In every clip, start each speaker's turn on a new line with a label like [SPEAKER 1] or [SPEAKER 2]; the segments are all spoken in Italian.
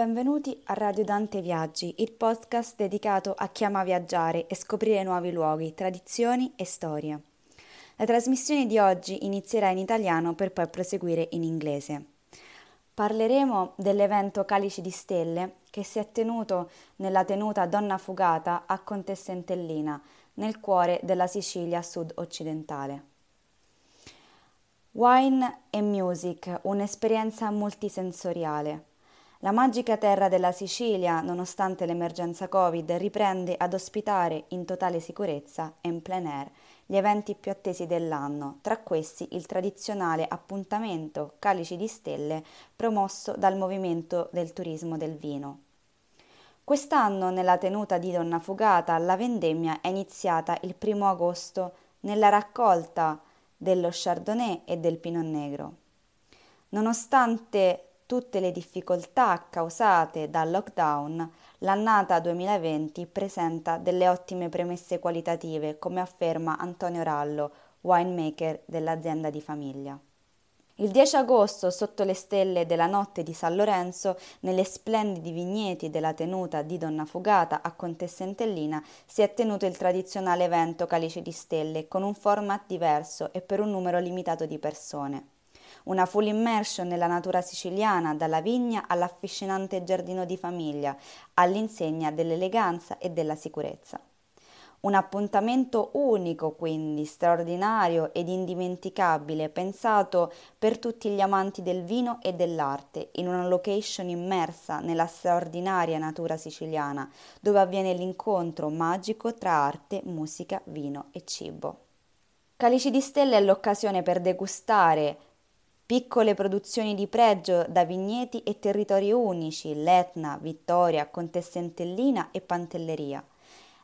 [SPEAKER 1] Benvenuti a Radio Dante Viaggi, il podcast dedicato a chi ama viaggiare e scoprire nuovi luoghi, tradizioni e storie. La trasmissione di oggi inizierà in italiano per poi proseguire in inglese. Parleremo dell'evento Calici di Stelle che si è tenuto nella tenuta Donna Fugata a Contessentellina, nel cuore della Sicilia sud-occidentale. Wine e Music, un'esperienza multisensoriale. La magica terra della Sicilia, nonostante l'emergenza Covid, riprende ad ospitare in totale sicurezza e in plein air gli eventi più attesi dell'anno, tra questi il tradizionale appuntamento Calici di Stelle promosso dal Movimento del Turismo del Vino. Quest'anno, nella tenuta di Donna Fugata, la vendemmia è iniziata il primo agosto nella raccolta dello Chardonnay e del Pinot Negro. Nonostante tutte le difficoltà causate dal lockdown, l'annata 2020 presenta delle ottime premesse qualitative, come afferma Antonio Rallo, winemaker dell'azienda di famiglia. Il 10 agosto, sotto le stelle della notte di San Lorenzo, nelle splendidi vigneti della tenuta di Donna Fugata a Contessentellina, si è tenuto il tradizionale evento Calice di Stelle con un format diverso e per un numero limitato di persone una full immersion nella natura siciliana, dalla vigna all'affascinante giardino di famiglia, all'insegna dell'eleganza e della sicurezza. Un appuntamento unico, quindi straordinario ed indimenticabile, pensato per tutti gli amanti del vino e dell'arte, in una location immersa nella straordinaria natura siciliana, dove avviene l'incontro magico tra arte, musica, vino e cibo. Calici di Stelle è l'occasione per degustare Piccole produzioni di pregio da vigneti e territori unici, l'Etna, Vittoria, Contessentellina e Pantelleria.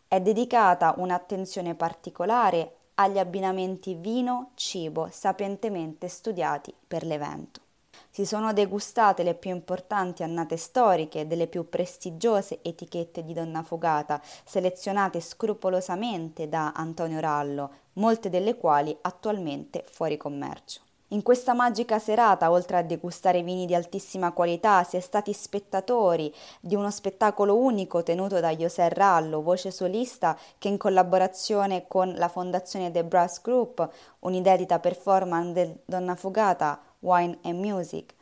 [SPEAKER 1] È dedicata un'attenzione particolare agli abbinamenti vino-cibo sapientemente studiati per l'evento. Si sono degustate le più importanti annate storiche delle più prestigiose etichette di Donna Fogata, selezionate scrupolosamente da Antonio Rallo, molte delle quali attualmente fuori commercio. In questa magica serata, oltre a degustare vini di altissima qualità, si è stati spettatori di uno spettacolo unico tenuto da José Rallo, voce solista, che in collaborazione con la fondazione The Brass Group, un'inedita performance del Donna Fugata, Wine and Music,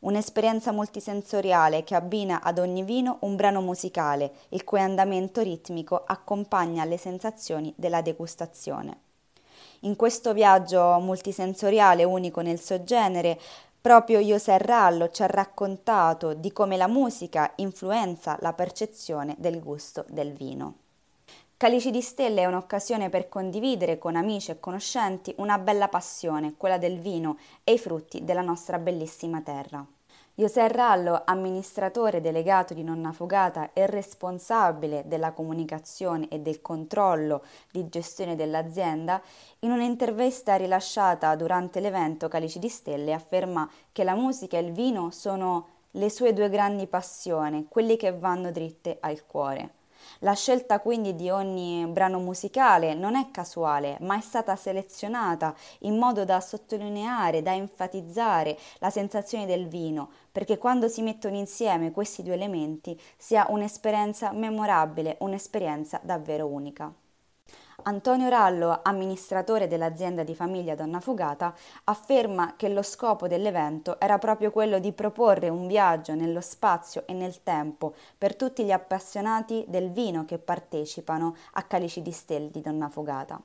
[SPEAKER 1] un'esperienza multisensoriale che abbina ad ogni vino un brano musicale, il cui andamento ritmico accompagna le sensazioni della degustazione. In questo viaggio multisensoriale unico nel suo genere, proprio José Rallo ci ha raccontato di come la musica influenza la percezione del gusto del vino. Calici di Stelle è un'occasione per condividere con amici e conoscenti una bella passione, quella del vino e i frutti della nostra bellissima terra. José Rallo, amministratore delegato di Nonna Fogata e responsabile della comunicazione e del controllo di gestione dell'azienda, in un'intervista rilasciata durante l'evento Calici di Stelle afferma che la musica e il vino sono le sue due grandi passioni, quelli che vanno dritte al cuore. La scelta quindi di ogni brano musicale non è casuale, ma è stata selezionata in modo da sottolineare, da enfatizzare la sensazione del vino, perché quando si mettono insieme questi due elementi si ha un'esperienza memorabile, un'esperienza davvero unica. Antonio Rallo, amministratore dell'azienda di famiglia Donna Fugata, afferma che lo scopo dell'evento era proprio quello di proporre un viaggio nello spazio e nel tempo per tutti gli appassionati del vino che partecipano a Calici di Stelle di Donna Fugata.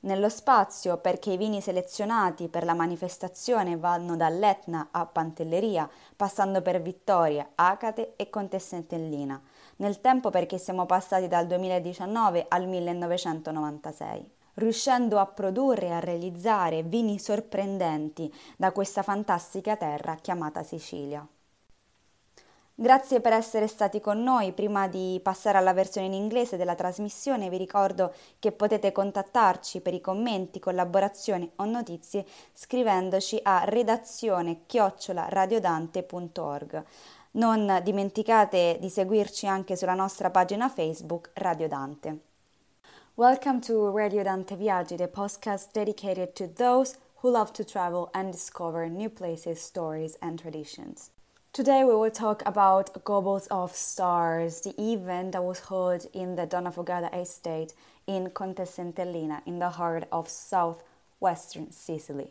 [SPEAKER 1] Nello spazio perché i vini selezionati per la manifestazione vanno dall'Etna a Pantelleria, passando per Vittoria, Acate e Contessentellina nel tempo perché siamo passati dal 2019 al 1996 riuscendo a produrre e a realizzare vini sorprendenti da questa fantastica terra chiamata Sicilia. Grazie per essere stati con noi. Prima di passare alla versione in inglese della trasmissione vi ricordo che potete contattarci per i commenti, collaborazioni o notizie scrivendoci a redazione chiocciolaradiodante.org. Non dimenticate di seguirci anche sulla nostra pagina Facebook Radio Dante. Welcome to Radio Dante Viaggi, the podcast dedicated to those who love to travel and discover new places, stories, and traditions. Today we will talk about Gobbles of Stars, the event that was held in the Donna Fogata estate in Conte Centellina in the heart of southwestern Sicily.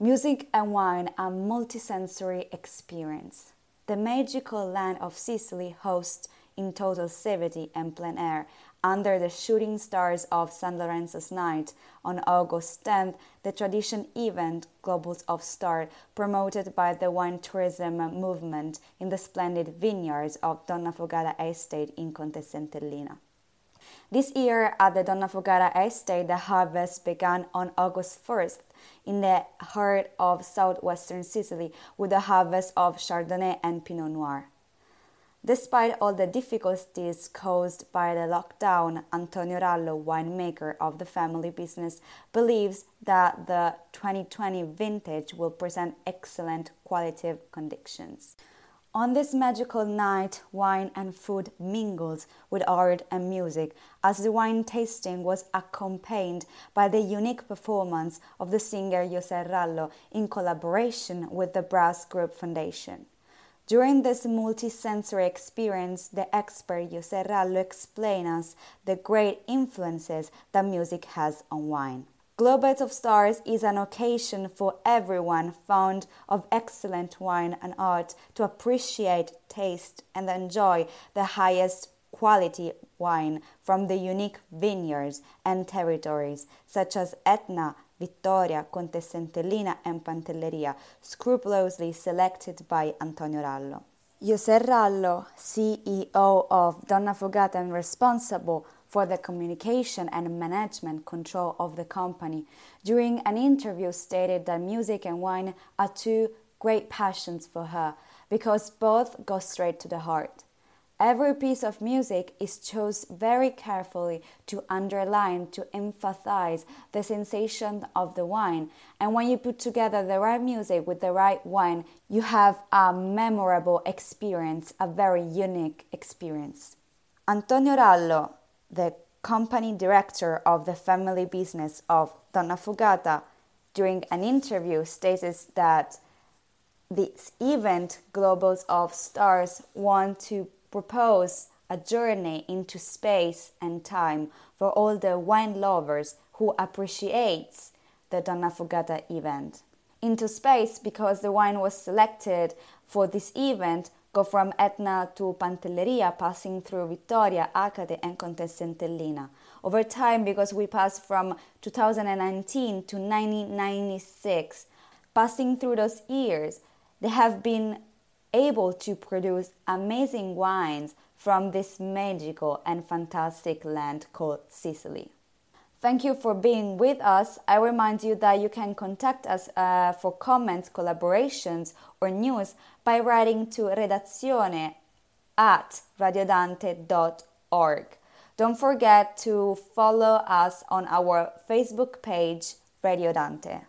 [SPEAKER 1] Music and wine are multisensory experience. The magical land of Sicily hosts in total 70 and plein air under the shooting stars of San Lorenzo's night on August 10th, the tradition event Globals of Star, promoted by the wine tourism movement in the splendid vineyards of Donna Fogata Estate in Conte Centellina. This year at the Donna Fogata Estate, the harvest began on August 1st in the heart of southwestern Sicily with the harvest of Chardonnay and Pinot Noir. Despite all the difficulties caused by the lockdown, Antonio Rallo, winemaker of the family business, believes that the 2020 vintage will present excellent qualitative conditions. On this magical night, wine and food mingled with art and music, as the wine tasting was accompanied by the unique performance of the singer Jose Rallo in collaboration with the Brass Group Foundation. During this multisensory experience, the expert Jose Rallo explains us the great influences that music has on wine. Globals of Stars is an occasion for everyone fond of excellent wine and art to appreciate, taste, and enjoy the highest quality wine from the unique vineyards and territories such as Etna, Vittoria, Conte Centellina, and Pantelleria, scrupulously selected by Antonio Rallo. Jose Rallo, CEO of Donna Fogata and responsible for the communication and management control of the company, during an interview stated that music and wine are two great passions for her because both go straight to the heart. Every piece of music is chosen very carefully to underline, to emphasize the sensation of the wine. And when you put together the right music with the right wine, you have a memorable experience, a very unique experience. Antonio Rallo, the company director of the family business of Donna Fogata, during an interview states that this event, Globals of Stars, want to propose a journey into space and time for all the wine lovers who appreciates the Donna Fogata event. Into space because the wine was selected for this event go from Etna to Pantelleria, passing through Vittoria, Acate, and Conte Centellina. Over time, because we passed from 2019 to 1996, passing through those years, there have been able to produce amazing wines from this magical and fantastic land called Sicily. Thank you for being with us. I remind you that you can contact us uh, for comments, collaborations, or news by writing to redazione at radiodante.org. Don't forget to follow us on our Facebook page, Radio Dante.